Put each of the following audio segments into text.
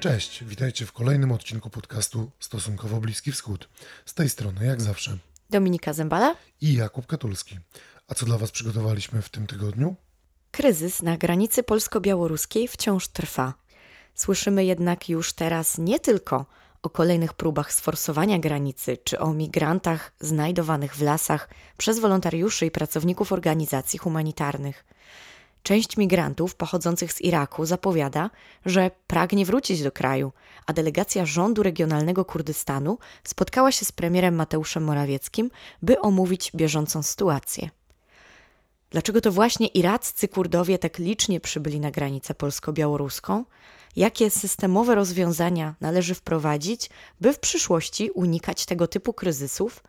Cześć, witajcie w kolejnym odcinku podcastu Stosunkowo Bliski Wschód. Z tej strony, jak zawsze, Dominika Zembala. i Jakub Katulski. A co dla Was przygotowaliśmy w tym tygodniu? Kryzys na granicy polsko-białoruskiej wciąż trwa. Słyszymy jednak już teraz nie tylko o kolejnych próbach sforsowania granicy czy o migrantach znajdowanych w lasach przez wolontariuszy i pracowników organizacji humanitarnych. Część migrantów pochodzących z Iraku zapowiada, że pragnie wrócić do kraju, a delegacja rządu regionalnego Kurdystanu spotkała się z premierem Mateuszem Morawieckim, by omówić bieżącą sytuację. Dlaczego to właśnie iraccy Kurdowie tak licznie przybyli na granicę polsko-białoruską? Jakie systemowe rozwiązania należy wprowadzić, by w przyszłości unikać tego typu kryzysów?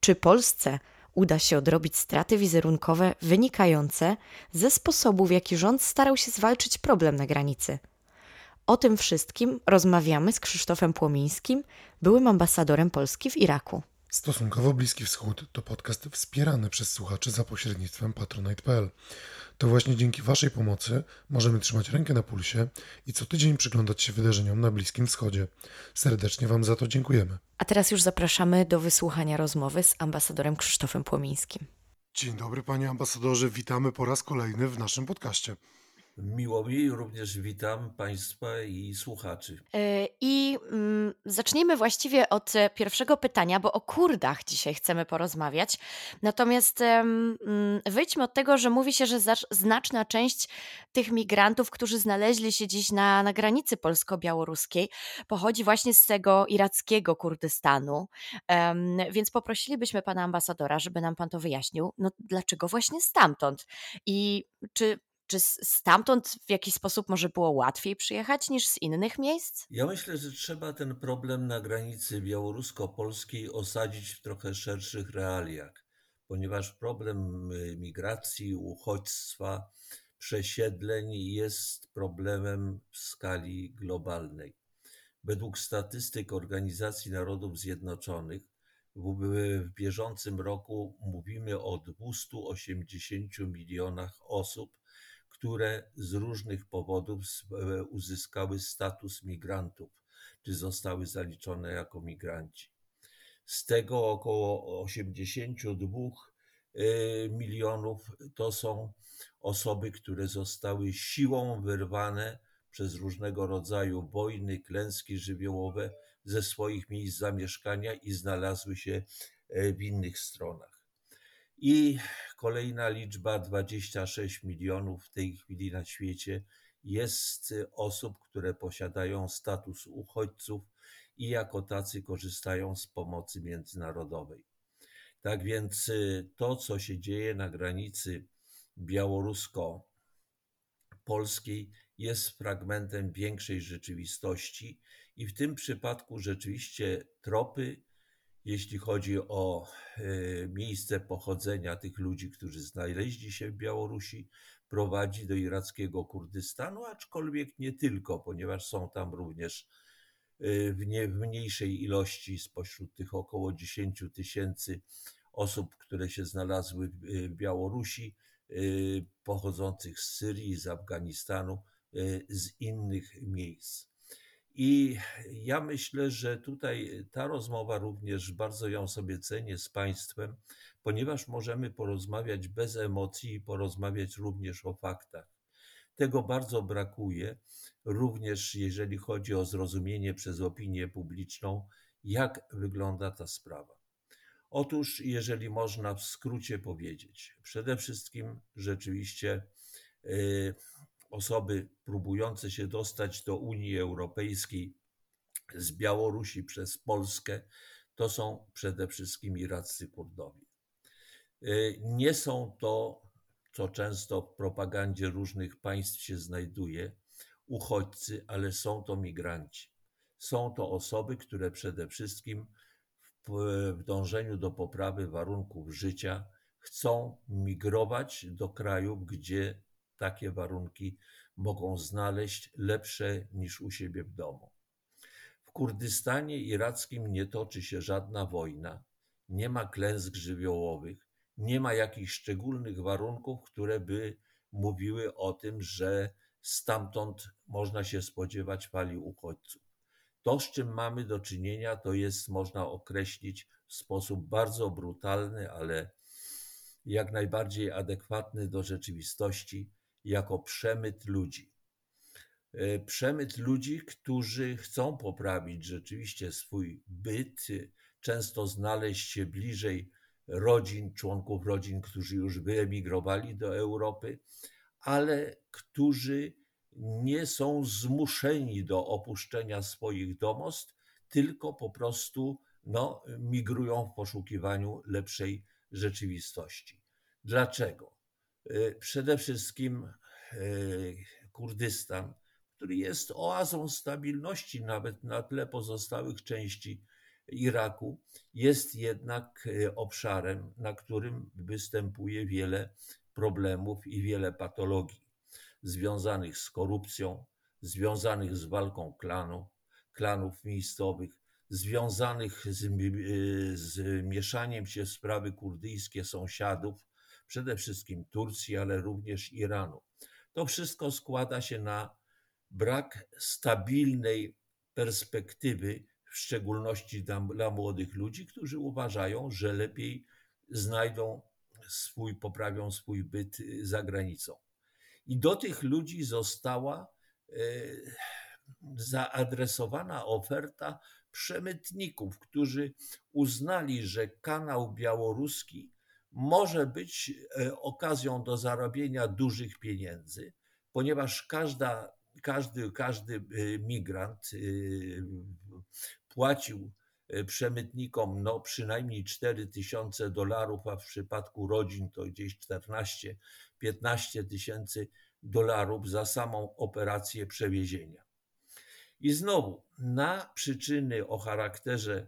Czy Polsce uda się odrobić straty wizerunkowe wynikające ze sposobu, w jaki rząd starał się zwalczyć problem na granicy? O tym wszystkim rozmawiamy z Krzysztofem Płomińskim, byłym ambasadorem Polski w Iraku. Stosunkowo Bliski Wschód to podcast wspierany przez słuchaczy za pośrednictwem patronite.pl. To właśnie dzięki Waszej pomocy możemy trzymać rękę na pulsie i co tydzień przyglądać się wydarzeniom na Bliskim Wschodzie. Serdecznie Wam za to dziękujemy. A teraz już zapraszamy do wysłuchania rozmowy z ambasadorem Krzysztofem Płomińskim. Dzień dobry Panie Ambasadorze, witamy po raz kolejny w naszym podcaście. Miło mi, również witam Państwa i słuchaczy. Yy, I mm, zacznijmy właściwie od e, pierwszego pytania, bo o Kurdach dzisiaj chcemy porozmawiać. Natomiast mm, wyjdźmy od tego, że mówi się, że znaczna część tych migrantów, którzy znaleźli się dziś na, na granicy polsko-białoruskiej, pochodzi właśnie z tego irackiego Kurdystanu. Em, więc poprosilibyśmy pana ambasadora, żeby nam pan to wyjaśnił. No, dlaczego właśnie stamtąd? I czy czy stamtąd w jakiś sposób może było łatwiej przyjechać niż z innych miejsc? Ja myślę, że trzeba ten problem na granicy białorusko-polskiej osadzić w trochę szerszych realiach, ponieważ problem y, migracji, uchodźstwa, przesiedleń jest problemem w skali globalnej. Według statystyk Organizacji Narodów Zjednoczonych w, w bieżącym roku mówimy o 280 milionach osób, które z różnych powodów e, uzyskały status migrantów, czy zostały zaliczone jako migranci. Z tego około 82 e, milionów to są osoby, które zostały siłą wyrwane przez różnego rodzaju wojny, klęski żywiołowe ze swoich miejsc zamieszkania i znalazły się e, w innych stronach. I kolejna liczba 26 milionów w tej chwili na świecie jest y, osób, które posiadają status uchodźców i jako tacy korzystają z pomocy międzynarodowej. Tak więc y, to, co się dzieje na granicy białorusko-polskiej, jest fragmentem większej rzeczywistości i w tym przypadku rzeczywiście tropy jeśli chodzi o e, miejsce pochodzenia tych ludzi, którzy znaleźli się w Białorusi, prowadzi do irackiego Kurdystanu, aczkolwiek nie tylko, ponieważ są tam również e, w, nie, w mniejszej ilości spośród tych około 10 tysięcy osób, które się znalazły w, w Białorusi, e, pochodzących z Syrii, z Afganistanu, e, z innych miejsc. I ja myślę, że tutaj ta rozmowa również bardzo ją sobie cenię z Państwem, ponieważ możemy porozmawiać bez emocji i porozmawiać również o faktach. Tego bardzo brakuje, również jeżeli chodzi o zrozumienie przez opinię publiczną, jak wygląda ta sprawa. Otóż, jeżeli można w skrócie powiedzieć, przede wszystkim rzeczywiście yy, osoby próbujące się dostać do Unii Europejskiej z Białorusi przez Polskę, to są przede wszystkim iraccy Kurdowie. Y, Nie są to, co często w propagandzie różnych państw się znajduje, uchodźcy, ale są to migranci. Są to osoby, które przede wszystkim w, dążeniu do poprawy warunków życia chcą migrować do krajów, gdzie takie warunki mogą znaleźć lepsze niż u siebie w domu. W Kurdystanie irackim nie toczy się żadna wojna, nie ma klęsk żywiołowych, nie ma jakichś szczególnych warunków, które by mówiły o tym, że stamtąd można się spodziewać fali uchodźców. To, z czym mamy do czynienia, to jest, można określić w sposób bardzo brutalny, ale jak najbardziej adekwatny do rzeczywistości, jako przemyt ludzi. E, Przemyt ludzi, którzy chcą poprawić rzeczywiście swój byt, często znaleźć się bliżej rodzin, członków rodzin, którzy już wyemigrowali do Europy, ale którzy nie są zmuszeni do opuszczenia swoich domostw, tylko po prostu no, migrują w poszukiwaniu lepszej rzeczywistości. Dlaczego? Y, Przede wszystkim y, Kurdystan, który jest oazą stabilności nawet na tle pozostałych części Iraku, jest jednak y, obszarem, na którym występuje wiele problemów i wiele patologii związanych z korupcją, związanych z walką klanu, klanów miejscowych, związanych z, z mieszaniem się w sprawy kurdyjskie sąsiadów, przede wszystkim Turcji, ale również Iranu. To wszystko składa się na brak stabilnej perspektywy, w szczególności dla, dla młodych ludzi, którzy uważają, że lepiej znajdą swój, poprawią swój byt y, za granicą. I do tych ludzi została e, zaadresowana oferta przemytników, którzy uznali, że kanał białoruski może być e, okazją do zarobienia dużych pieniędzy, ponieważ każda, każdy, każdy e, migrant płacił przemytnikom no, przynajmniej 4 tysiące dolarów, a w przypadku rodzin to gdzieś 14-15 tysięcy dolarów za samą operację przewiezienia. I znowu, na przyczyny o charakterze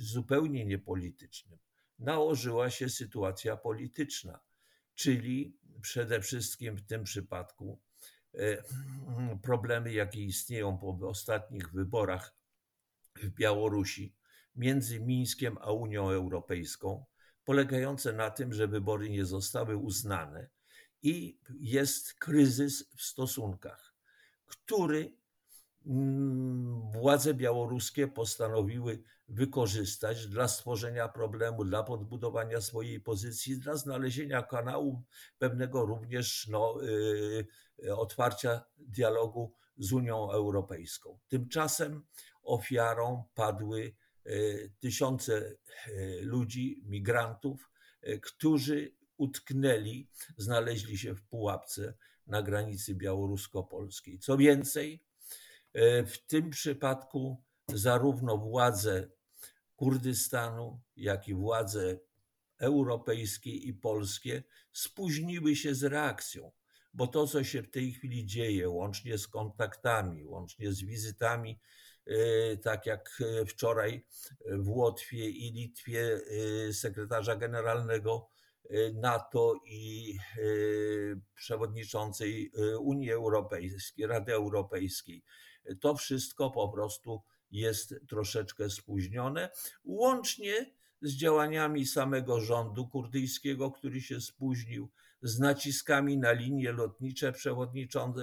zupełnie niepolitycznym nałożyła się sytuacja polityczna, czyli przede wszystkim w tym przypadku e, problemy, jakie istnieją po ostatnich wyborach w Białorusi między Mińskiem a Unią Europejską, polegające na tym, że wybory nie zostały uznane i jest kryzys w stosunkach, który mm, władze białoruskie postanowiły wykorzystać dla stworzenia problemu, dla podbudowania swojej pozycji, dla znalezienia kanału pewnego również no, yy, otwarcia dialogu z Unią Europejską. Tymczasem ofiarą padły yy, tysiące ludzi, migrantów, którzy utknęli, znaleźli się w pułapce na granicy białorusko-polskiej. Co więcej, w tym przypadku zarówno władze Kurdystanu, jak i władze europejskie i polskie spóźniły się z reakcją, bo to, co się w tej chwili dzieje, łącznie z kontaktami, łącznie z wizytami, e, tak jak wczoraj w Łotwie i Litwie e, sekretarza generalnego e, NATO i przewodniczącej Unii Europejskiej, Rady Europejskiej, to wszystko po prostu jest troszeczkę spóźnione, łącznie z działaniami samego rządu kurdyjskiego, który się spóźnił, z naciskami na linie lotnicze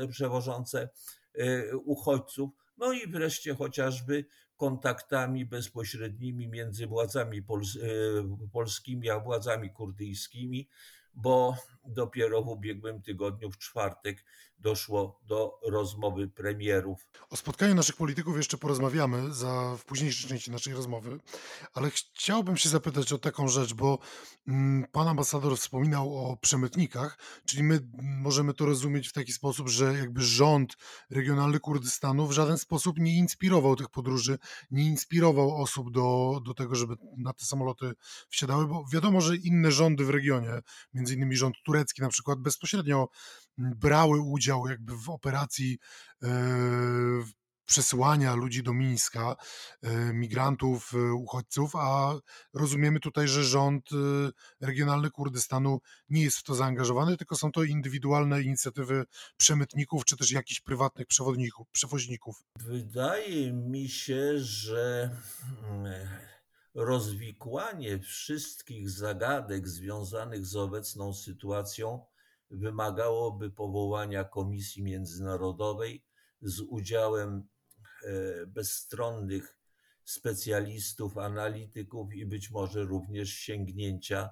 przewożące e, uchodźców, no i wreszcie chociażby kontaktami bezpośrednimi między władzami e, polskimi a władzami kurdyjskimi, bo dopiero w ubiegłym tygodniu, w czwartek, doszło do rozmowy premierów. O spotkaniu naszych polityków jeszcze porozmawiamy za, w późniejszej części naszej rozmowy, ale chciałbym się zapytać o taką rzecz, bo mm, pan ambasador wspominał o przemytnikach, czyli my możemy to rozumieć w taki sposób, że jakby rząd regionalny Kurdystanu w żaden sposób nie inspirował tych podróży, nie inspirował osób do, do tego, żeby na te samoloty wsiadały, bo wiadomo, że inne rządy w regionie, między innymi rząd turecki na przykład, bezpośrednio brały udział jakby w operacji e, przesyłania ludzi do Mińska, e, migrantów, e, uchodźców, a rozumiemy tutaj, że rząd regionalny Kurdystanu nie jest w to zaangażowany, tylko są to indywidualne inicjatywy przemytników czy też jakichś prywatnych przewodników, przewoźników. Wydaje mi się, że mm, rozwikłanie wszystkich zagadek związanych z obecną sytuacją wymagałoby powołania komisji międzynarodowej z udziałem e, bezstronnych specjalistów, analityków i być może również sięgnięcia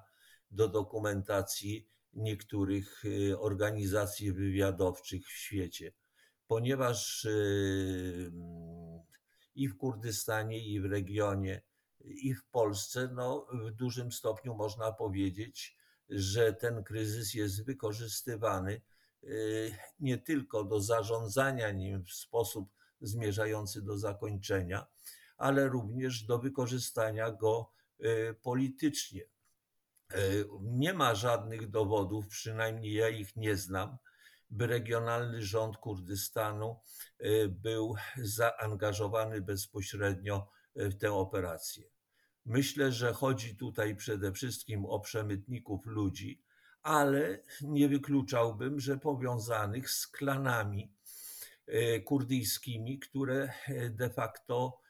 do dokumentacji niektórych e, organizacji wywiadowczych w świecie, ponieważ e, i w Kurdystanie, i w regionie, i w Polsce, no, w dużym stopniu można powiedzieć, że ten kryzys jest wykorzystywany nie tylko do zarządzania nim w sposób zmierzający do zakończenia, ale również do wykorzystania go politycznie. Nie ma żadnych dowodów, przynajmniej ja ich nie znam, by regionalny rząd Kurdystanu był zaangażowany bezpośrednio w tę operację. Myślę, że chodzi tutaj przede wszystkim o przemytników ludzi, ale nie wykluczałbym, że powiązanych z klanami kurdyjskimi, które de facto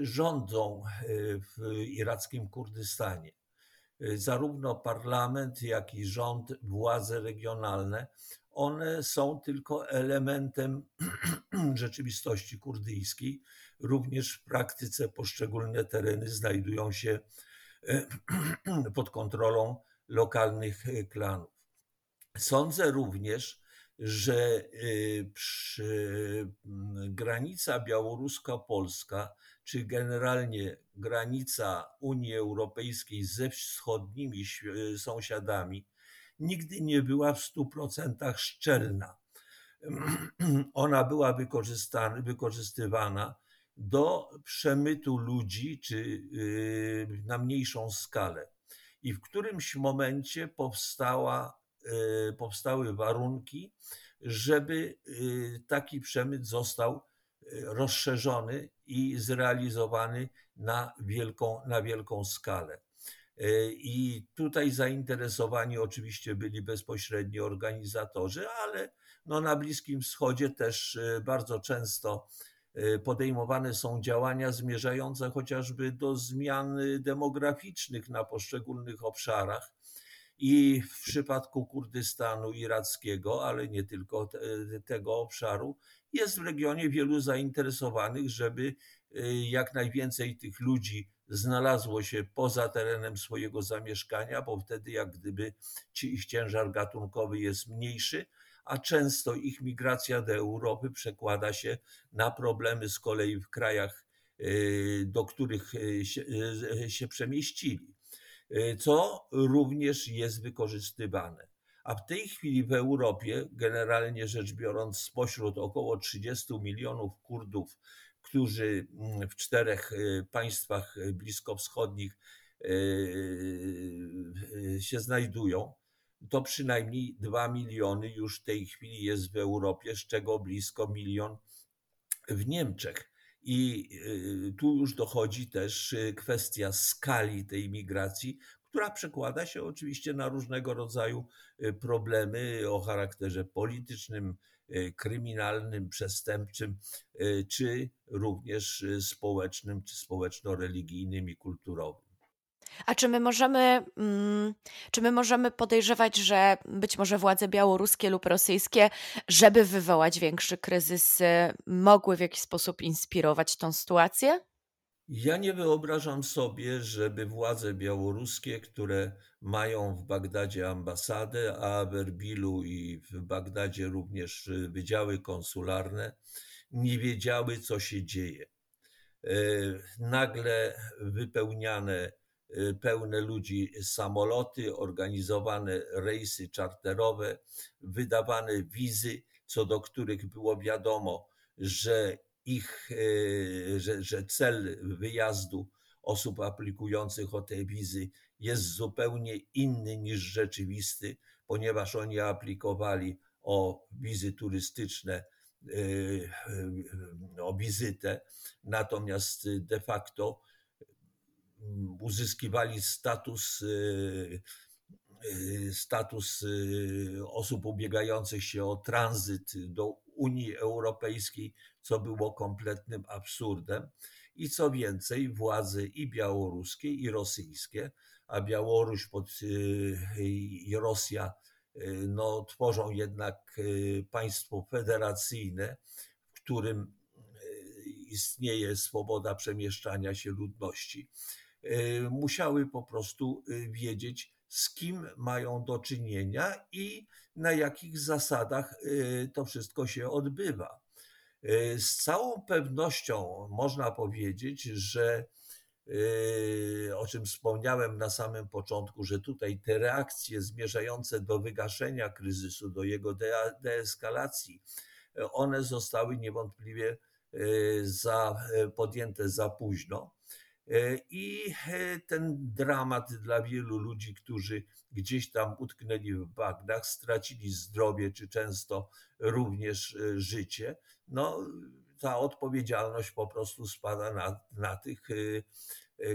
rządzą w irackim Kurdystanie. Zarówno parlament, jak i rząd, władze regionalne, one są tylko elementem rzeczywistości kurdyjskiej. Również w praktyce poszczególne tereny znajdują się pod kontrolą lokalnych klanów. Sądzę również, że przy granica białorusko-polska, czy generalnie granica Unii Europejskiej ze wschodnimi sąsiadami, nigdy nie była w 100% szczelna. Ona była wykorzystywana do przemytu ludzi, czy na mniejszą skalę. I w którymś momencie powstała, powstały warunki, żeby taki przemyt został rozszerzony i zrealizowany na wielką, na wielką skalę. I tutaj zainteresowani oczywiście byli bezpośrednio organizatorzy, ale no na Bliskim Wschodzie też bardzo często podejmowane są działania zmierzające chociażby do zmian demograficznych na poszczególnych obszarach. I w przypadku Kurdystanu irackiego, ale nie tylko te, tego obszaru, jest w regionie wielu zainteresowanych, żeby jak najwięcej tych ludzi znalazło się poza terenem swojego zamieszkania, bo wtedy jak gdyby ich ciężar gatunkowy jest mniejszy, a często ich migracja do Europy przekłada się na problemy z kolei w krajach, do których się, się przemieścili, co również jest wykorzystywane. A w tej chwili w Europie, generalnie rzecz biorąc, spośród około 30 milionów Kurdów, którzy w czterech państwach bliskowschodnich się znajdują, to przynajmniej 2 miliony już w tej chwili jest w Europie, z czego blisko milion w Niemczech. I tu już dochodzi też kwestia skali tej migracji, która przekłada się oczywiście na różnego rodzaju problemy o charakterze politycznym, kryminalnym, przestępczym, czy również społecznym, czy społeczno-religijnym i kulturowym. A czy my możemy, mm, czy my możemy podejrzewać, że być może władze białoruskie lub rosyjskie, żeby wywołać większy kryzys, mogły w jakiś sposób inspirować tą sytuację? Ja nie wyobrażam sobie, żeby władze białoruskie, które mają w Bagdadzie ambasadę, a w Erbilu i w Bagdadzie również wydziały konsularne, nie wiedziały, co się dzieje. Nagle wypełniane pełne ludzi samoloty, organizowane rejsy czarterowe, wydawane wizy, co do których było wiadomo, że ich, że, że cel wyjazdu osób aplikujących o te wizy jest zupełnie inny niż rzeczywisty, ponieważ oni aplikowali o wizy turystyczne, o wizytę, natomiast de facto uzyskiwali status, status osób ubiegających się o tranzyt do Unii Europejskiej, co było kompletnym absurdem. I co więcej, władze i białoruskie, i rosyjskie, a Białoruś pod, i Rosja no, tworzą jednak państwo federacyjne, w którym istnieje swoboda przemieszczania się ludności. Musiały po prostu wiedzieć, z kim mają do czynienia i na jakich zasadach to wszystko się odbywa. Z całą pewnością można powiedzieć, że o czym wspomniałem na samym początku, że tutaj te reakcje zmierzające do wygaszenia kryzysu, do jego deeskalacji, one zostały niewątpliwie za, podjęte za późno. I ten dramat dla wielu ludzi, którzy gdzieś tam utknęli w bagnach, stracili zdrowie, czy często również życie, no ta odpowiedzialność po prostu spada na, na tych,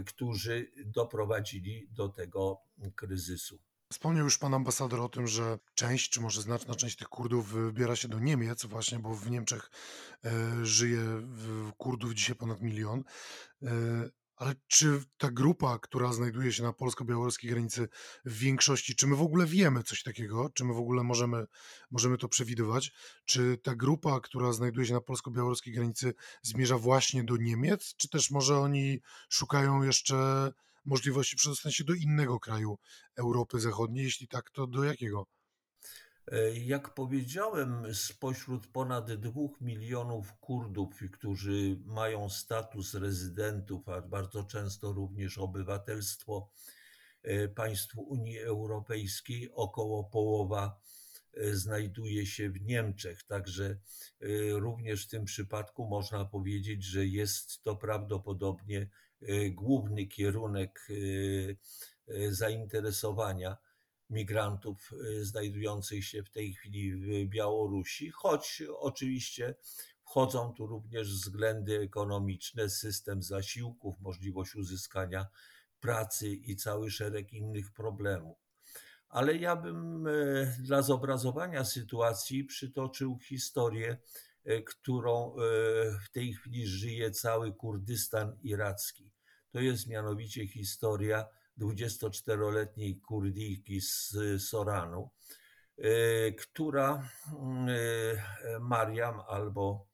którzy doprowadzili do tego kryzysu. Wspomniał już pan ambasador o tym, że część, czy może znaczna część tych Kurdów wybiera się do Niemiec, właśnie, bo w Niemczech e, żyje Kurdów dzisiaj ponad milion. Ale czy ta grupa, która znajduje się na polsko-białoruskiej granicy w większości, czy my w ogóle wiemy coś takiego? Czy my w ogóle możemy, możemy to przewidywać? Czy ta grupa, która znajduje się na polsko-białoruskiej granicy, zmierza właśnie do Niemiec? Czy też może oni szukają jeszcze możliwości przedostania się do innego kraju Europy Zachodniej? Jeśli tak, to do jakiego? E, jak powiedziałem, spośród ponad dwóch milionów Kurdów, którzy mają status rezydentów, a bardzo często również obywatelstwo e, państw Unii Europejskiej, około połowa e, znajduje się w Niemczech. Także również w tym przypadku można powiedzieć, że jest to prawdopodobnie główny kierunek zainteresowania migrantów y, znajdujących się w tej chwili w Białorusi, choć oczywiście wchodzą tu również względy ekonomiczne, system zasiłków, możliwość uzyskania pracy i cały szereg innych problemów. Ale ja bym y, dla zobrazowania sytuacji przytoczył historię, y, którą w tej chwili żyje cały Kurdystan iracki. To jest mianowicie historia 24-letniej Kurdijki z Soranu, e, która e, Mariam albo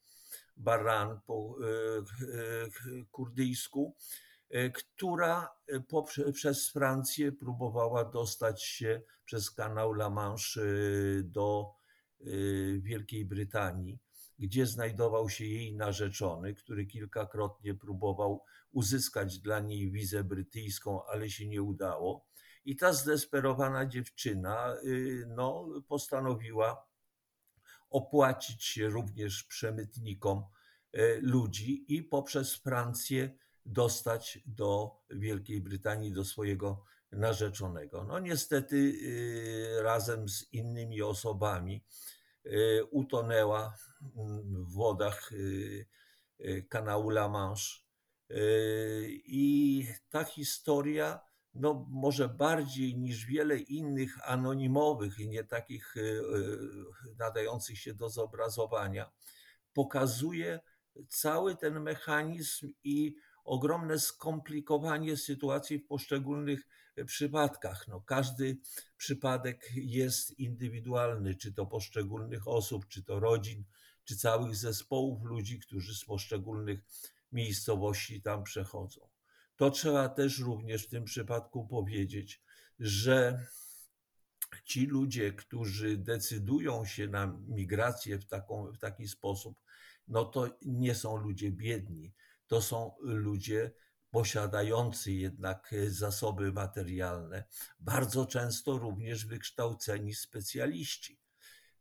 Baran po e, kurdyjsku, która przez Francję próbowała dostać się przez kanał La Manche do Wielkiej Brytanii gdzie znajdował się jej narzeczony, który kilkakrotnie próbował uzyskać dla niej wizę brytyjską, ale się nie udało. I ta zdesperowana dziewczyna y, no, postanowiła opłacić się również przemytnikom y, ludzi i poprzez Francję dostać do Wielkiej Brytanii, do swojego narzeczonego. No niestety y, razem z innymi osobami utonęła mm, w wodach kanału La Manche. I ta historia, no może bardziej niż wiele innych anonimowych i nie takich nadających się do zobrazowania, pokazuje cały ten mechanizm i ogromne skomplikowanie sytuacji w poszczególnych e, przypadkach. No, każdy przypadek jest indywidualny, czy to poszczególnych osób, czy to rodzin, czy całych zespołów ludzi, którzy z poszczególnych miejscowości tam przechodzą. To trzeba też również w tym przypadku powiedzieć, że ci ludzie, którzy decydują się na migrację w, taką, w taki sposób, no to nie są ludzie biedni to są ludzie posiadający jednak zasoby materialne, bardzo często również wykształceni specjaliści.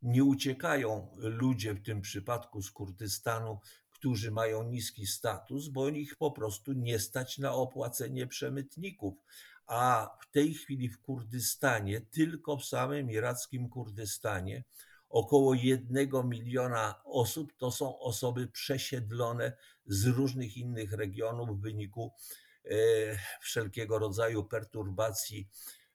Nie uciekają ludzie w tym przypadku z Kurdystanu, którzy mają niski status, bo ich po prostu nie stać na opłacenie przemytników. A w tej chwili w Kurdystanie, tylko w samym irackim Kurdystanie, około jednego miliona osób to są osoby przesiedlone z różnych innych regionów w wyniku e, wszelkiego rodzaju perturbacji,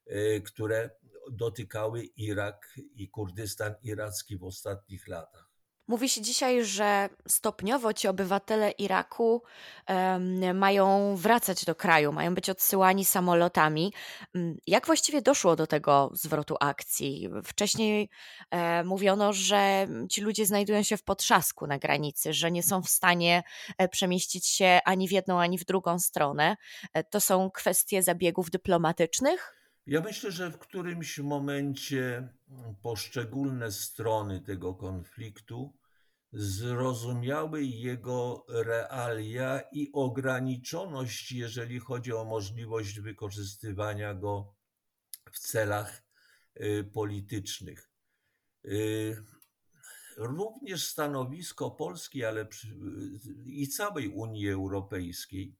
e, które dotykały Irak i Kurdystan iracki w ostatnich latach. Mówi się dzisiaj, że stopniowo ci obywatele Iraku em, mają wracać do kraju, mają być odsyłani samolotami. Mm, Jak właściwie doszło do tego zwrotu akcji? Wcześniej e, mówiono, że ci ludzie znajdują się w potrzasku na granicy, że nie są w stanie e, przemieścić się ani w jedną, ani w drugą stronę. E, To są kwestie zabiegów dyplomatycznych? Ja myślę, że w którymś momencie poszczególne strony tego konfliktu zrozumiały jego realia i ograniczoność, jeżeli chodzi o możliwość wykorzystywania go w celach y, politycznych. Y, Również stanowisko Polski, ale przy- i całej Unii Europejskiej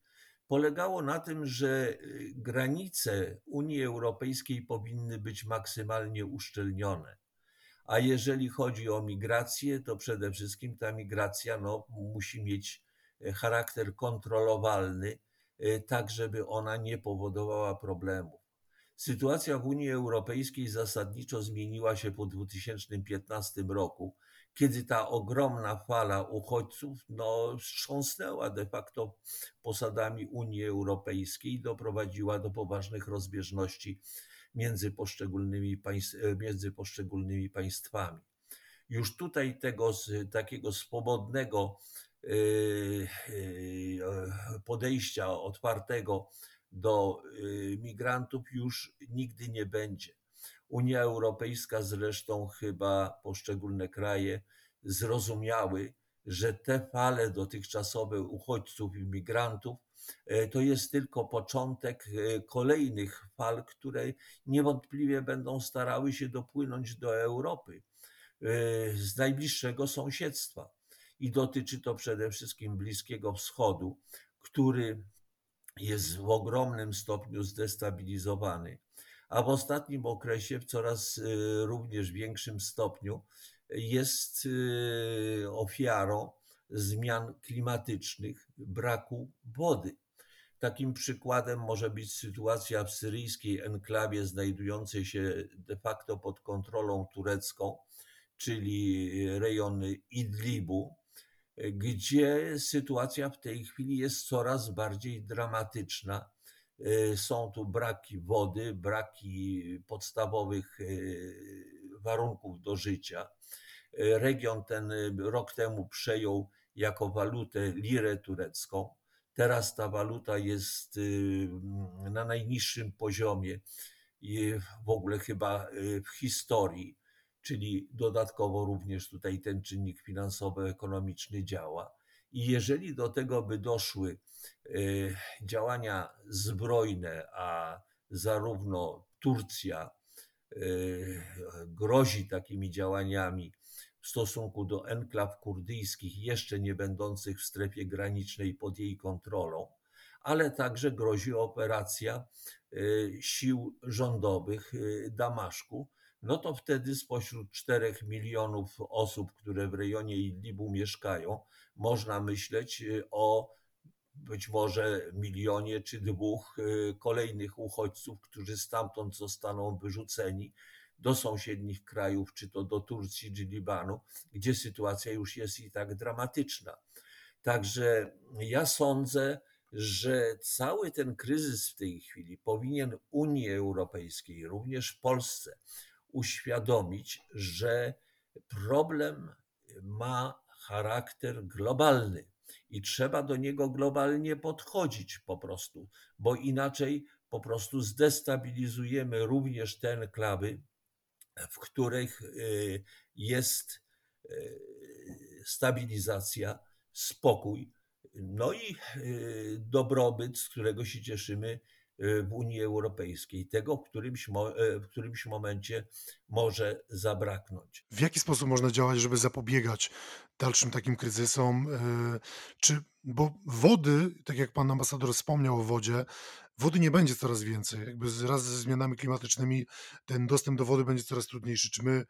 polegało na tym, że y, granice Unii Europejskiej powinny być maksymalnie uszczelnione. A jeżeli chodzi o migrację, to przede wszystkim ta migracja no, musi mieć e, charakter kontrolowalny, e, tak żeby ona nie powodowała problemów. Sytuacja w Unii Europejskiej zasadniczo zmieniła się po 2015 roku, kiedy ta ogromna fala uchodźców no, wstrząsnęła de facto posadami Unii Europejskiej i doprowadziła do poważnych rozbieżności między poszczególnymi, państw, e, między poszczególnymi państwami. Już tutaj tego takiego swobodnego e, e, podejścia otwartego do migrantów już nigdy nie będzie. Unia Europejska zresztą chyba poszczególne kraje zrozumiały, że te fale dotychczasowe uchodźców i migrantów e, to jest tylko początek e, kolejnych fal, które niewątpliwie będą starały się dopłynąć do Europy e, z najbliższego sąsiedztwa. I dotyczy to przede wszystkim Bliskiego Wschodu, który jest w ogromnym stopniu zdestabilizowany, a w ostatnim okresie w coraz y, również większym stopniu jest y, ofiarą zmian klimatycznych, braku wody. Takim przykładem może być sytuacja w syryjskiej enklawie znajdującej się de facto pod kontrolą turecką, czyli rejon Idlibu, gdzie sytuacja w tej chwili jest coraz bardziej dramatyczna. E, Są tu braki wody, braki podstawowych e, warunków do życia. E, Region ten rok temu przejął jako walutę lirę turecką. Teraz ta waluta jest y, na najniższym poziomie w ogóle chyba y, w historii, czyli dodatkowo również tutaj ten czynnik finansowo-ekonomiczny działa. I jeżeli do tego by doszły y, działania zbrojne, a zarówno Turcja y, grozi takimi działaniami w stosunku do enklaw kurdyjskich jeszcze nie będących w strefie granicznej pod jej kontrolą, ale także grozi operacja y, sił rządowych Damaszku, no to wtedy spośród 4 milionów osób, które w rejonie Idlibu mieszkają, można myśleć y, o być może milionie czy dwóch y, kolejnych uchodźców, którzy stamtąd zostaną wyrzuceni do sąsiednich krajów, czy to do Turcji, czy Libanu, gdzie sytuacja już jest i tak dramatyczna. Także ja sądzę, że cały ten kryzys w tej chwili powinien Unii Europejskiej, również Polsce, uświadomić, że problem ma charakter globalny i trzeba do niego globalnie podchodzić po prostu, bo inaczej po prostu zdestabilizujemy również te enklawy, w których y, jest y, stabilizacja, spokój, no i y, dobrobyt, z którego się cieszymy w Unii Europejskiej. Tego w którymś, e, w którymś momencie może zabraknąć. W jaki sposób można działać, żeby zapobiegać dalszym takim kryzysom? Yy, Czy, bo wody, tak jak pan ambasador wspomniał o wodzie, wody nie będzie coraz więcej. Jakby wraz ze zmianami klimatycznymi ten dostęp do wody będzie coraz trudniejszy. Czy my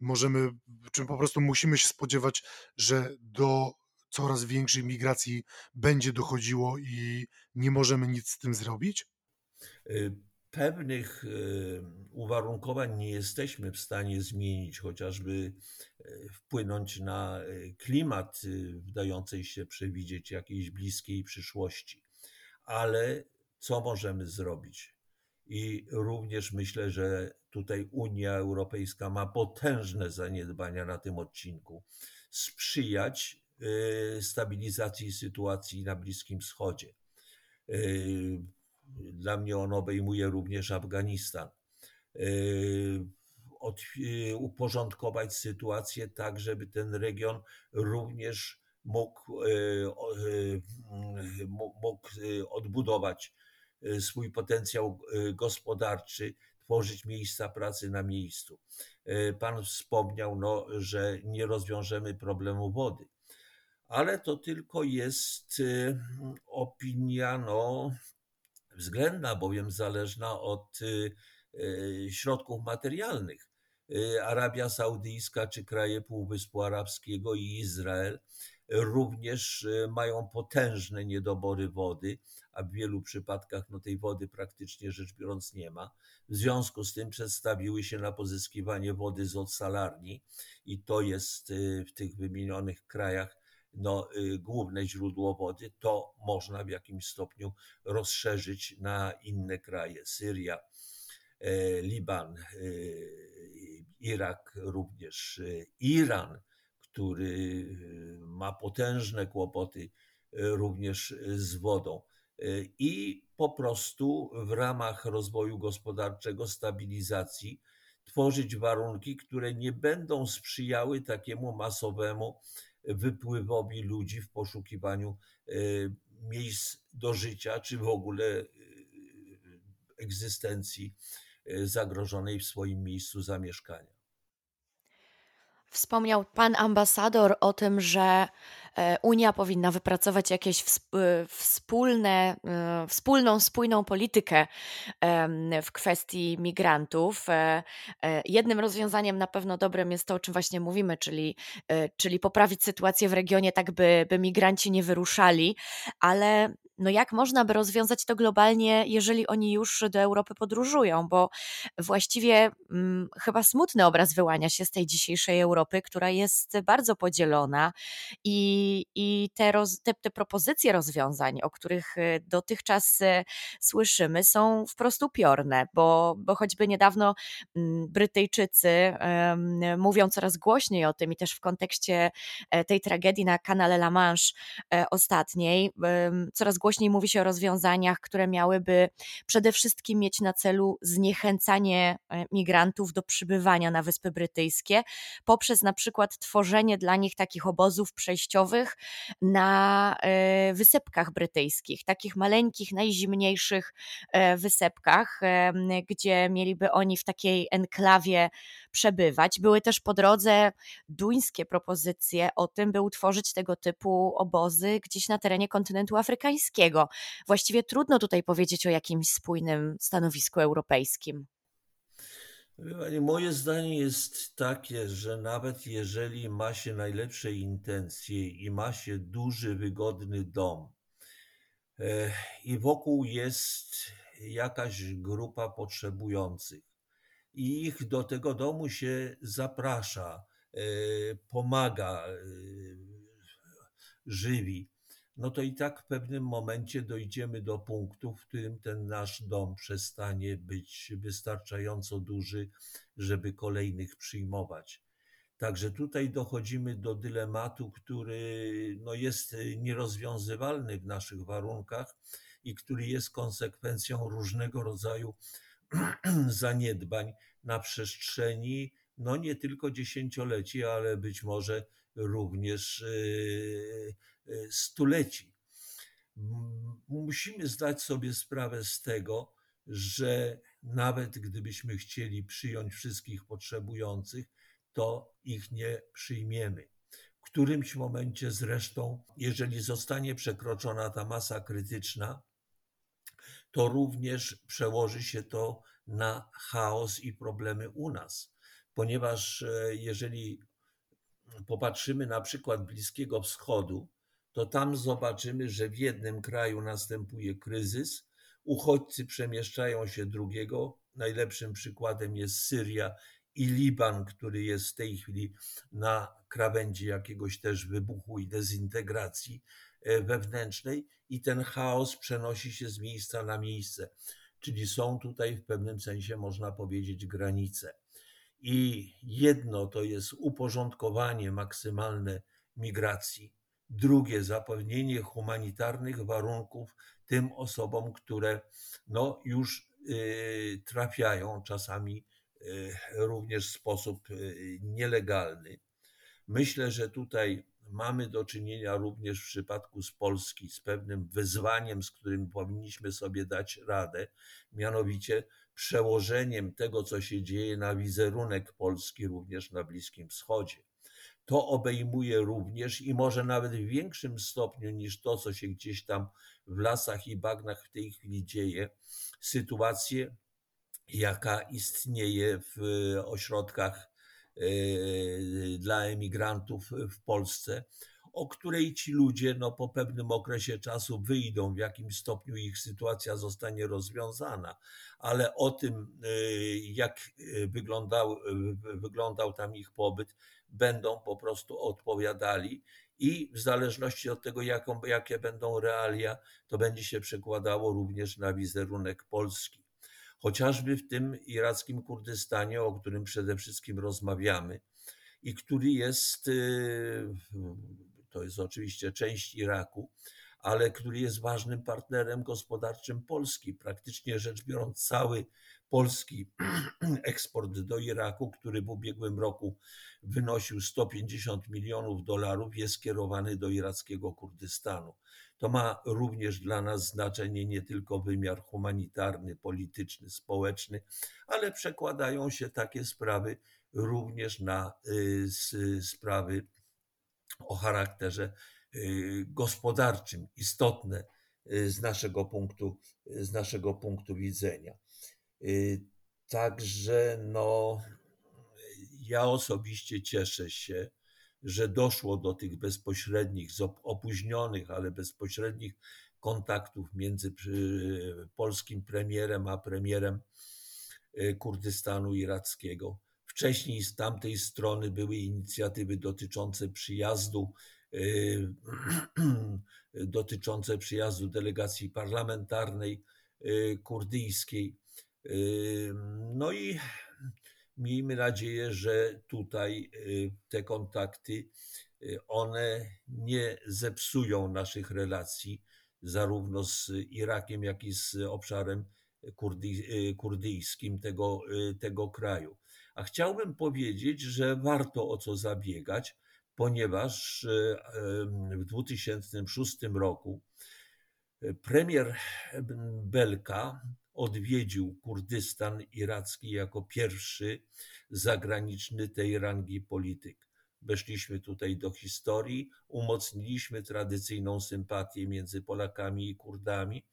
możemy, czy po prostu musimy się spodziewać, że do coraz większej migracji będzie dochodziło i nie możemy nic z tym zrobić? Y, Pewnych y, uwarunkowań nie jesteśmy w stanie zmienić, chociażby wpłynąć na klimat w dającej się przewidzieć jakiejś bliskiej przyszłości. Ale co możemy zrobić? I również myślę, że tutaj Unia Europejska ma potężne zaniedbania na tym odcinku. Sprzyjać stabilizacji sytuacji na Bliskim Wschodzie. Dla mnie on obejmuje również Afganistan. Od, uporządkować sytuację tak, żeby ten region również mógł, mógł odbudować swój potencjał gospodarczy, tworzyć miejsca pracy na miejscu. Pan wspomniał, no, że nie rozwiążemy problemu wody, ale to tylko jest opinia no, względna, bowiem zależna od środków materialnych. Arabia Saudyjska czy kraje Półwyspu Arabskiego i Izrael również mają potężne niedobory wody, a w wielu przypadkach no, tej wody praktycznie rzecz biorąc nie ma. W związku z tym przedstawiły się na pozyskiwanie wody z odsalarni i to jest w tych wymienionych krajach no, główne źródło wody, to można w jakimś stopniu rozszerzyć na inne kraje. Syria, Liban, Irak, również Iran, który ma potężne kłopoty również z wodą. I po prostu w ramach rozwoju gospodarczego, stabilizacji, tworzyć warunki, które nie będą sprzyjały takiemu masowemu wypływowi ludzi w poszukiwaniu miejsc do życia, czy w ogóle egzystencji zagrożonej w swoim miejscu zamieszkania. Wspomniał pan ambasador o tym, że e, Unia powinna wypracować jakieś e, wspólne, e, wspólną, spójną politykę w kwestii migrantów. Jednym rozwiązaniem na pewno dobrym jest to, o czym właśnie mówimy, czyli, czyli poprawić sytuację w regionie, tak by, by migranci nie wyruszali, ale no jak można by rozwiązać to globalnie, jeżeli oni już do Europy podróżują, bo właściwie hmm, chyba smutny obraz wyłania się z tej dzisiejszej Europy, która jest bardzo podzielona i, i te, roz, te, te propozycje rozwiązań, o których e, dotychczas e, słyszymy, są wprost upiorne, bo, bo choćby niedawno hmm, Brytyjczycy mówią coraz głośniej o tym i też w kontekście e, tej tragedii na kanale La Manche ostatniej, um, coraz głośniej głośniej mówi się o rozwiązaniach, które miałyby przede wszystkim mieć na celu zniechęcanie e, migrantów do przybywania na Wyspy Brytyjskie, poprzez na przykład tworzenie dla nich takich obozów przejściowych na e, wysepkach brytyjskich, takich maleńkich, najzimniejszych e, wysepkach, gdzie mieliby oni w takiej enklawie przebywać. Były też po drodze duńskie propozycje o tym, by utworzyć tego typu obozy gdzieś na terenie kontynentu afrykańskiego Właściwie trudno tutaj powiedzieć o jakimś spójnym stanowisku europejskim. Moje zdanie jest takie, że nawet jeżeli ma się najlepsze intencje i ma się duży, wygodny dom e, i wokół jest jakaś grupa potrzebujących i ich do tego domu się zaprasza, e, pomaga, e, żywi, no to i tak w pewnym momencie dojdziemy do punktu, w którym ten nasz dom przestanie być wystarczająco duży, żeby kolejnych przyjmować. Także tutaj dochodzimy do dylematu, który no jest nierozwiązywalny w naszych warunkach i który jest konsekwencją różnego rodzaju zaniedbań na przestrzeni no nie tylko dziesięcioleci, ale być może również yy, Y, stuleci. Musimy zdać sobie sprawę z tego, że nawet gdybyśmy chcieli przyjąć wszystkich potrzebujących, to ich nie przyjmiemy. W którymś momencie zresztą, jeżeli zostanie przekroczona ta masa krytyczna, to również przełoży się to na chaos i problemy u nas, ponieważ e, jeżeli popatrzymy na przykład Bliskiego Wschodu, to tam zobaczymy, że w jednym kraju następuje kryzys, uchodźcy przemieszczają się drugiego, najlepszym przykładem jest Syria i Liban, który jest w tej chwili na krawędzi jakiegoś też wybuchu i dezintegracji e, wewnętrznej, i ten chaos przenosi się z miejsca na miejsce. Czyli są tutaj w pewnym sensie, można powiedzieć, granice. I jedno to jest uporządkowanie maksymalne migracji, drugie zapewnienie humanitarnych warunków tym osobom, które no, już y, trafiają czasami y, również w sposób y, nielegalny. Myślę, że tutaj mamy do czynienia również w przypadku z Polski z pewnym wyzwaniem, z którym powinniśmy sobie dać radę, mianowicie przełożeniem tego, co się dzieje na wizerunek Polski również na Bliskim Wschodzie. To obejmuje również i może nawet w większym stopniu niż to, co się gdzieś tam w lasach i bagnach w tej chwili dzieje, sytuację, jaka istnieje w ośrodkach e, dla emigrantów w Polsce, o której ci ludzie no, po pewnym okresie czasu wyjdą, w jakim stopniu ich sytuacja zostanie rozwiązana, ale o tym, y, jak y, wyglądał, y, wyglądał tam ich pobyt, będą po prostu odpowiadali i w zależności od tego, jaką, jakie będą realia, to będzie się przekładało również na wizerunek Polski. Chociażby w tym irackim Kurdystanie, o którym przede wszystkim rozmawiamy i który jest to jest oczywiście część Iraku, ale który jest ważnym partnerem gospodarczym Polski. Praktycznie rzecz biorąc, cały polski eksport do Iraku, który w ubiegłym roku wynosił 150 milionów dolarów, jest skierowany do irackiego Kurdystanu. To ma również dla nas znaczenie nie tylko wymiar humanitarny, polityczny, społeczny, ale przekładają się takie sprawy również na y, sprawy o charakterze y, gospodarczym, istotne y, z naszego punktu, z naszego punktu widzenia. Y, także no, ja osobiście cieszę się, że doszło do tych bezpośrednich, opóźnionych, ale bezpośrednich kontaktów między polskim premierem a premierem Kurdystanu irackiego. Wcześniej z tamtej strony były inicjatywy dotyczące przyjazdu, y, dotyczące przyjazdu delegacji parlamentarnej y, kurdyjskiej. Y, no i miejmy nadzieję, że tutaj te kontakty, one nie zepsują naszych relacji zarówno z Irakiem, jak i z obszarem kurdyjskim tego, tego kraju. A chciałbym powiedzieć, że warto o co zabiegać, ponieważ w 2006 roku e, premier Belka odwiedził Kurdystan iracki jako pierwszy zagraniczny tej rangi polityk. Weszliśmy tutaj do historii, umocniliśmy tradycyjną sympatię między Polakami i Kurdami,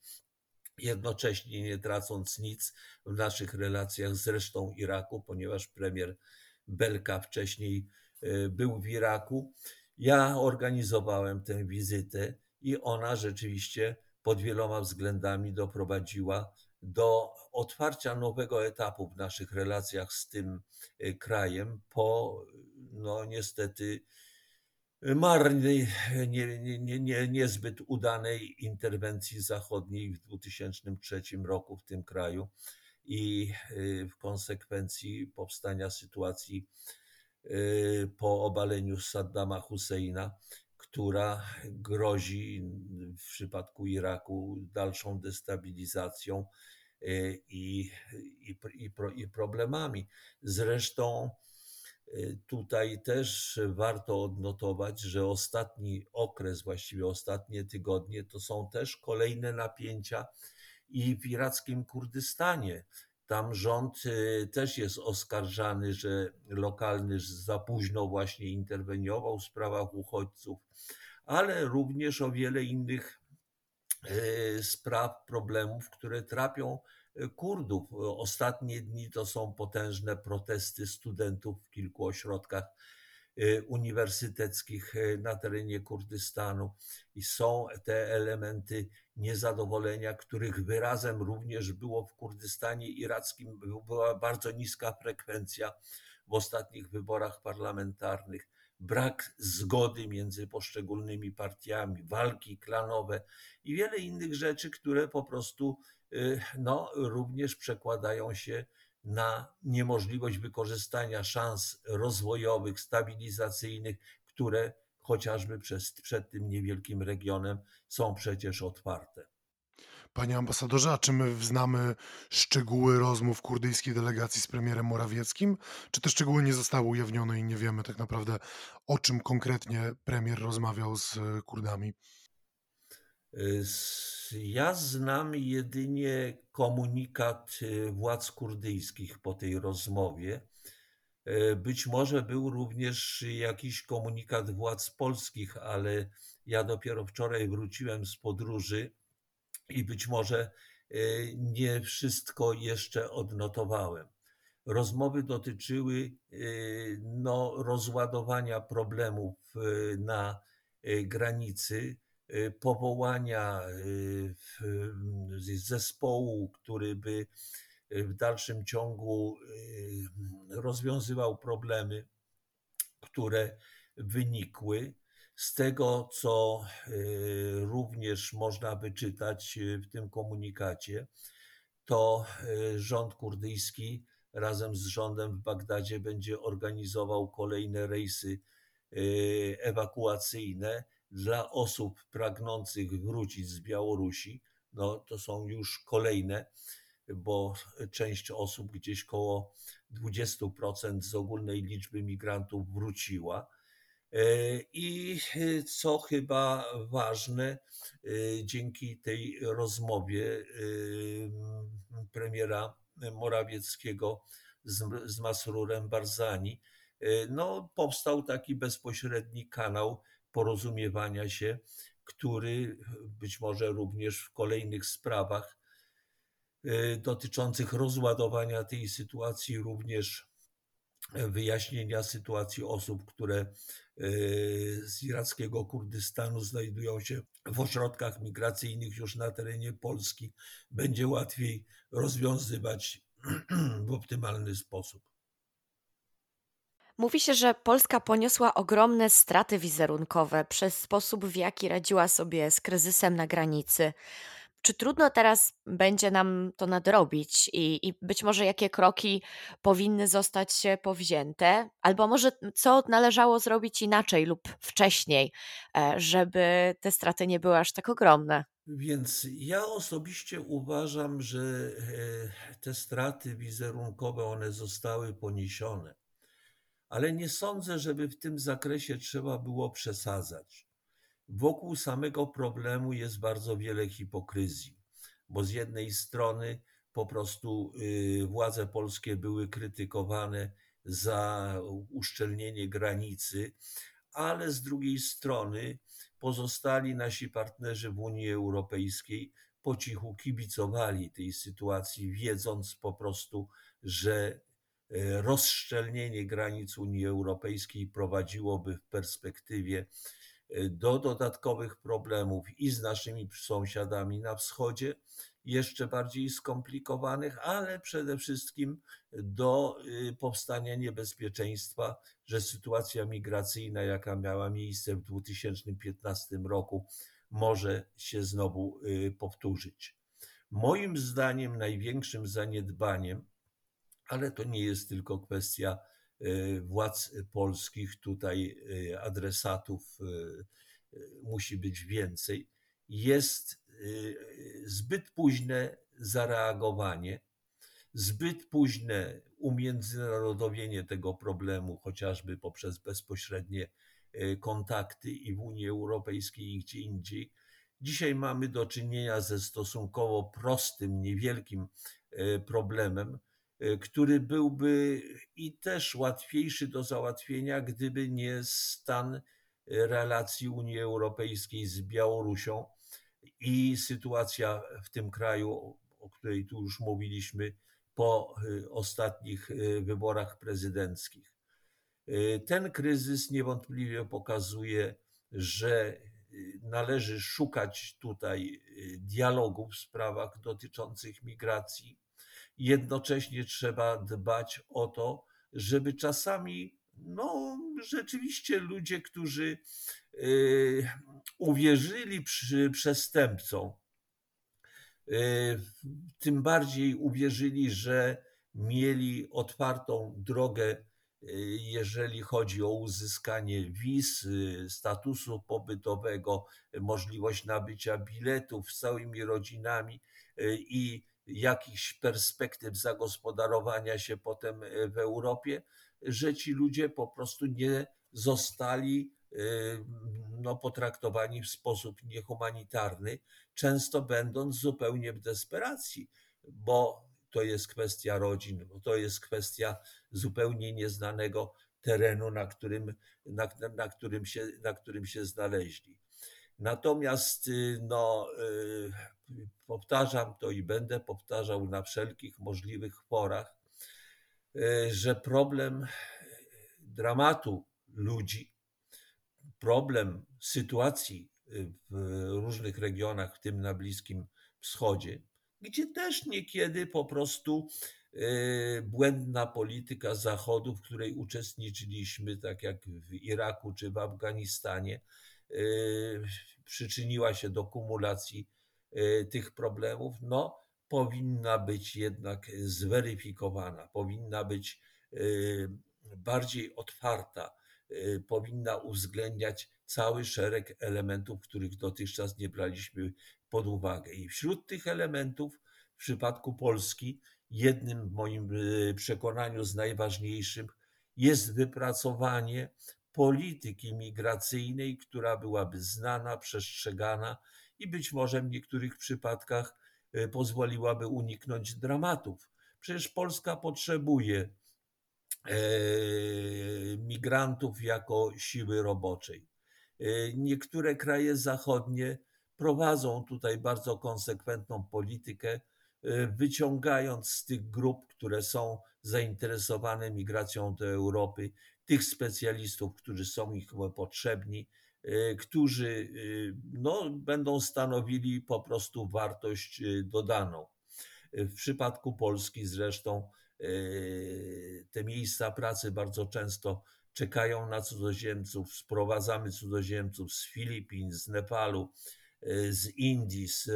jednocześnie nie tracąc nic w naszych relacjach z resztą Iraku, ponieważ premier Belka wcześniej e, był w Iraku. Ja organizowałem tę wizytę i ona rzeczywiście pod wieloma względami doprowadziła do otwarcia nowego etapu w naszych relacjach z tym e, krajem po no niestety marnej, nie, nie, nie, niezbyt udanej interwencji zachodniej w 2003 roku w tym kraju i y, w konsekwencji powstania sytuacji y, po obaleniu Saddama Husseina, która grozi w przypadku Iraku dalszą destabilizacją y, i, i, i, i problemami. Zresztą tutaj też warto odnotować, że ostatni okres, właściwie ostatnie tygodnie, to są też kolejne napięcia i w irackim Kurdystanie. Tam rząd y, też jest oskarżany, że lokalny za późno właśnie interweniował w sprawach uchodźców, ale również o wiele innych y, spraw, problemów, które trapią Kurdów. Ostatnie dni to są potężne protesty studentów w kilku ośrodkach uniwersyteckich na terenie Kurdystanu i są te elementy niezadowolenia, których wyrazem również było w Kurdystanie irackim, była bardzo niska frekwencja w ostatnich wyborach parlamentarnych, brak zgody między poszczególnymi partiami, walki klanowe i wiele innych rzeczy, które po prostu no, również przekładają się na niemożliwość wykorzystania szans rozwojowych, stabilizacyjnych, które chociażby przez, przed tym niewielkim regionem są przecież otwarte. Panie ambasadorze, a czy my znamy szczegóły rozmów kurdyjskiej delegacji z premierem Morawieckim? Czy te szczegóły nie zostały ujawnione i nie wiemy tak naprawdę, o czym konkretnie premier rozmawiał z Kurdami? Ja znam jedynie komunikat y, władz kurdyjskich po tej rozmowie. Y, być może był również jakiś komunikat władz polskich, ale ja dopiero wczoraj wróciłem z podróży i być może y, nie wszystko jeszcze odnotowałem. Rozmowy dotyczyły no, rozładowania problemów na granicy Y, powołania zespołu, który by w dalszym ciągu rozwiązywał problemy, które wynikły. Z tego, co również można wyczytać w tym komunikacie, to rząd kurdyjski razem z rządem w Bagdadzie będzie organizował kolejne rejsy ewakuacyjne dla osób pragnących wrócić z Białorusi, no to są już kolejne, bo część osób, gdzieś koło 20% z ogólnej liczby migrantów wróciła. E, I co chyba ważne, e, dzięki tej rozmowie e, premiera Morawieckiego z, z Masrurem Barzani, no, powstał taki bezpośredni kanał porozumiewania się, który być może również w kolejnych sprawach e, dotyczących rozładowania tej sytuacji, również wyjaśnienia sytuacji osób, które e, z irackiego Kurdystanu znajdują się w ośrodkach migracyjnych już na terenie Polski, będzie łatwiej rozwiązywać w optymalny sposób. Mówi się, że Polska poniosła ogromne straty wizerunkowe przez sposób, w jaki radziła sobie z kryzysem na granicy. Czy trudno teraz będzie nam to nadrobić i, i być może jakie kroki powinny zostać powzięte, albo może co należało zrobić inaczej lub wcześniej, e, żeby te straty nie były aż tak ogromne? Więc ja osobiście uważam, że e, te straty wizerunkowe one zostały poniesione ale nie sądzę, żeby w tym zakresie trzeba było przesadzać. Wokół samego problemu jest bardzo wiele hipokryzji, bo z jednej strony po prostu y, władze polskie były krytykowane za uszczelnienie granicy, ale z drugiej strony pozostali nasi partnerzy w Unii Europejskiej po cichu kibicowali tej sytuacji, wiedząc po prostu, że E, rozszczelnienie granic Unii Europejskiej prowadziłoby w perspektywie do dodatkowych problemów i z naszymi sąsiadami na wschodzie, jeszcze bardziej skomplikowanych, ale przede wszystkim do e, powstania niebezpieczeństwa, że sytuacja migracyjna, jaka miała miejsce w 2015 roku, może się znowu powtórzyć. Moim zdaniem największym zaniedbaniem ale to nie jest tylko kwestia władz polskich, tutaj e, adresatów e, musi być więcej. Jest zbyt późne zareagowanie, zbyt późne umiędzynarodowienie tego problemu, chociażby poprzez bezpośrednie kontakty i w Unii Europejskiej, i gdzie indziej. Dzisiaj mamy do czynienia ze stosunkowo prostym, niewielkim problemem, Y, który byłby i też łatwiejszy do załatwienia, gdyby nie stan y, relacji Unii Europejskiej z Białorusią i sytuacja w tym kraju, o której tu już mówiliśmy, po y, ostatnich wyborach prezydenckich. Y, ten kryzys niewątpliwie pokazuje, że y, należy szukać tutaj dialogu w sprawach dotyczących migracji. Jednocześnie trzeba dbać o to, żeby czasami, no, rzeczywiście ludzie, którzy uwierzyli przy przestępcom, tym bardziej uwierzyli, że mieli otwartą drogę, jeżeli chodzi o uzyskanie wiz, statusu pobytowego, możliwość nabycia biletów z całymi rodzinami i jakichś perspektyw zagospodarowania się potem w Europie, że ci ludzie po prostu nie zostali no, potraktowani w sposób niehumanitarny, często będąc zupełnie w desperacji, bo to jest kwestia rodzin, bo to jest kwestia zupełnie nieznanego terenu, na którym, na, na którym, się, na którym się znaleźli. Natomiast y, no, y, powtarzam to i będę powtarzał na wszelkich możliwych forach, y, że problem dramatu ludzi problem sytuacji y, w różnych regionach, w tym na Bliskim Wschodzie, gdzie też niekiedy po prostu błędna polityka Zachodu, w której uczestniczyliśmy, tak jak w Iraku czy w Afganistanie, przyczyniła się do kumulacji tych problemów, no, powinna być jednak zweryfikowana, powinna być bardziej otwarta Y, powinna uwzględniać cały szereg elementów, których dotychczas nie braliśmy pod uwagę. I wśród tych elementów w przypadku Polski jednym w moim y, przekonaniu z najważniejszych jest wypracowanie polityki migracyjnej, która byłaby znana, przestrzegana i być może w niektórych przypadkach y, pozwoliłaby uniknąć dramatów. Przecież Polska potrzebuje E, migrantów jako siły roboczej. E, niektóre kraje zachodnie prowadzą tutaj bardzo konsekwentną politykę, e, wyciągając z tych grup, które są zainteresowane migracją do Europy, tych specjalistów, którzy są ich potrzebni, którzy no, będą stanowili po prostu wartość dodaną. W przypadku Polski zresztą te miejsca pracy bardzo często czekają na cudzoziemców. Sprowadzamy cudzoziemców z Filipin, z Nepalu, z Indii, z,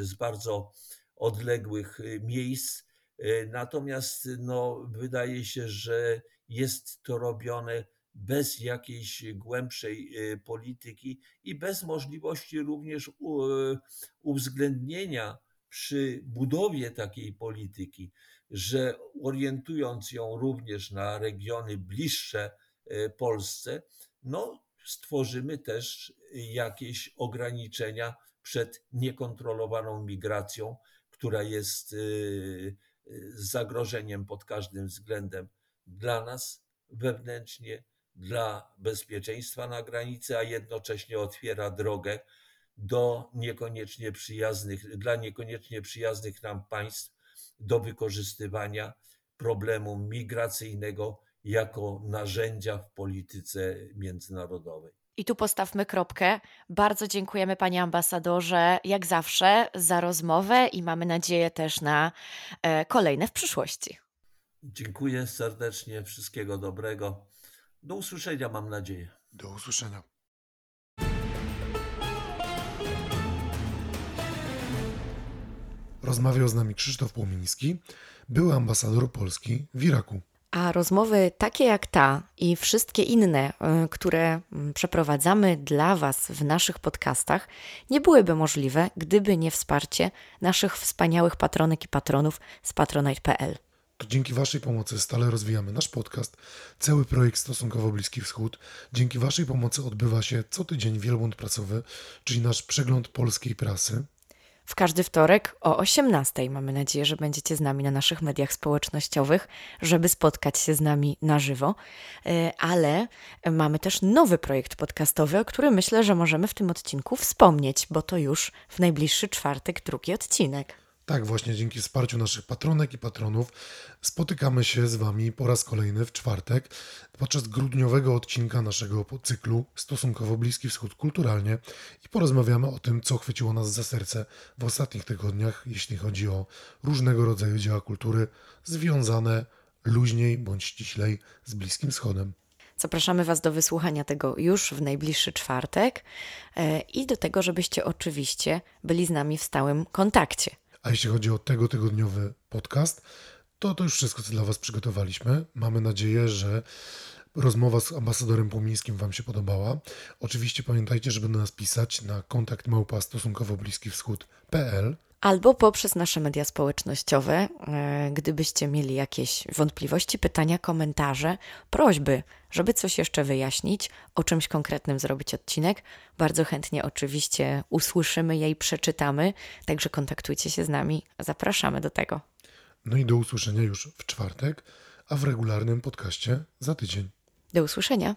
z bardzo odległych miejsc. Natomiast no, wydaje się, że jest to robione bez jakiejś głębszej polityki i bez możliwości również uwzględnienia przy budowie takiej polityki że orientując ją również na regiony bliższe e, Polsce, no, stworzymy też jakieś ograniczenia przed niekontrolowaną migracją, która jest e, e, zagrożeniem pod każdym względem dla nas wewnętrznie, dla bezpieczeństwa na granicy, a jednocześnie otwiera drogę do niekoniecznie przyjaznych, dla niekoniecznie przyjaznych nam państw do wykorzystywania problemu migracyjnego jako narzędzia w polityce międzynarodowej. I tu postawmy kropkę. Bardzo dziękujemy Panie Ambasadorze, jak zawsze, za rozmowę i mamy nadzieję też na e, kolejne w przyszłości. Dziękuję serdecznie, wszystkiego dobrego. Do usłyszenia, mam nadzieję. Do usłyszenia. Rozmawiał z nami Krzysztof Płomiński, były ambasador Polski w Iraku. A rozmowy takie jak ta i wszystkie inne, e, które mm, przeprowadzamy dla Was w naszych podcastach, nie byłyby możliwe, gdyby nie wsparcie naszych wspaniałych patronek i patronów z patronite.pl. Dzięki Waszej pomocy stale rozwijamy nasz podcast, cały projekt Stosunkowo Bliski Wschód. Dzięki Waszej pomocy odbywa się co tydzień wielbłąd pracowy, czyli nasz przegląd polskiej prasy w każdy wtorek o 18. Mamy nadzieję, że będziecie z nami na naszych mediach społecznościowych, żeby spotkać się z nami na żywo. E, ale mamy też nowy projekt podcastowy, o którym myślę, że możemy w tym odcinku wspomnieć, bo to już w najbliższy czwartek drugi odcinek. Tak, właśnie dzięki wsparciu naszych patronek i patronów spotykamy się z Wami po raz kolejny w czwartek podczas grudniowego odcinka naszego cyklu Stosunkowo Bliski Wschód kulturalnie i porozmawiamy o tym, co chwyciło nas za serce w ostatnich tygodniach, jeśli chodzi o różnego rodzaju dzieła kultury związane luźniej bądź ściślej z Bliskim Wschodem. Zapraszamy Was do wysłuchania tego już w najbliższy czwartek e, i do tego, żebyście oczywiście byli z nami w stałym kontakcie. A jeśli chodzi o tego tygodniowy podcast, to to już wszystko, co dla Was przygotowaliśmy. Mamy nadzieję, że rozmowa z ambasadorem Płomińskim Wam się podobała. Oczywiście pamiętajcie, żeby do nas pisać na kontakt małpa stosunkowo bliski wschód.pl. Albo poprzez nasze media społecznościowe, e, gdybyście mieli jakieś wątpliwości, pytania, komentarze, prośby, żeby coś jeszcze wyjaśnić, o czymś konkretnym zrobić odcinek. Bardzo chętnie oczywiście usłyszymy je i przeczytamy, także kontaktujcie się z nami. Zapraszamy do tego. No i do usłyszenia już w czwartek, a w regularnym podcaście za tydzień. Do usłyszenia.